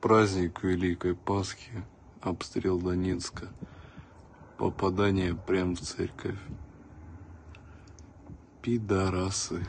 праздник Великой Пасхи, обстрел Донецка, попадание прямо в церковь. Пидорасы.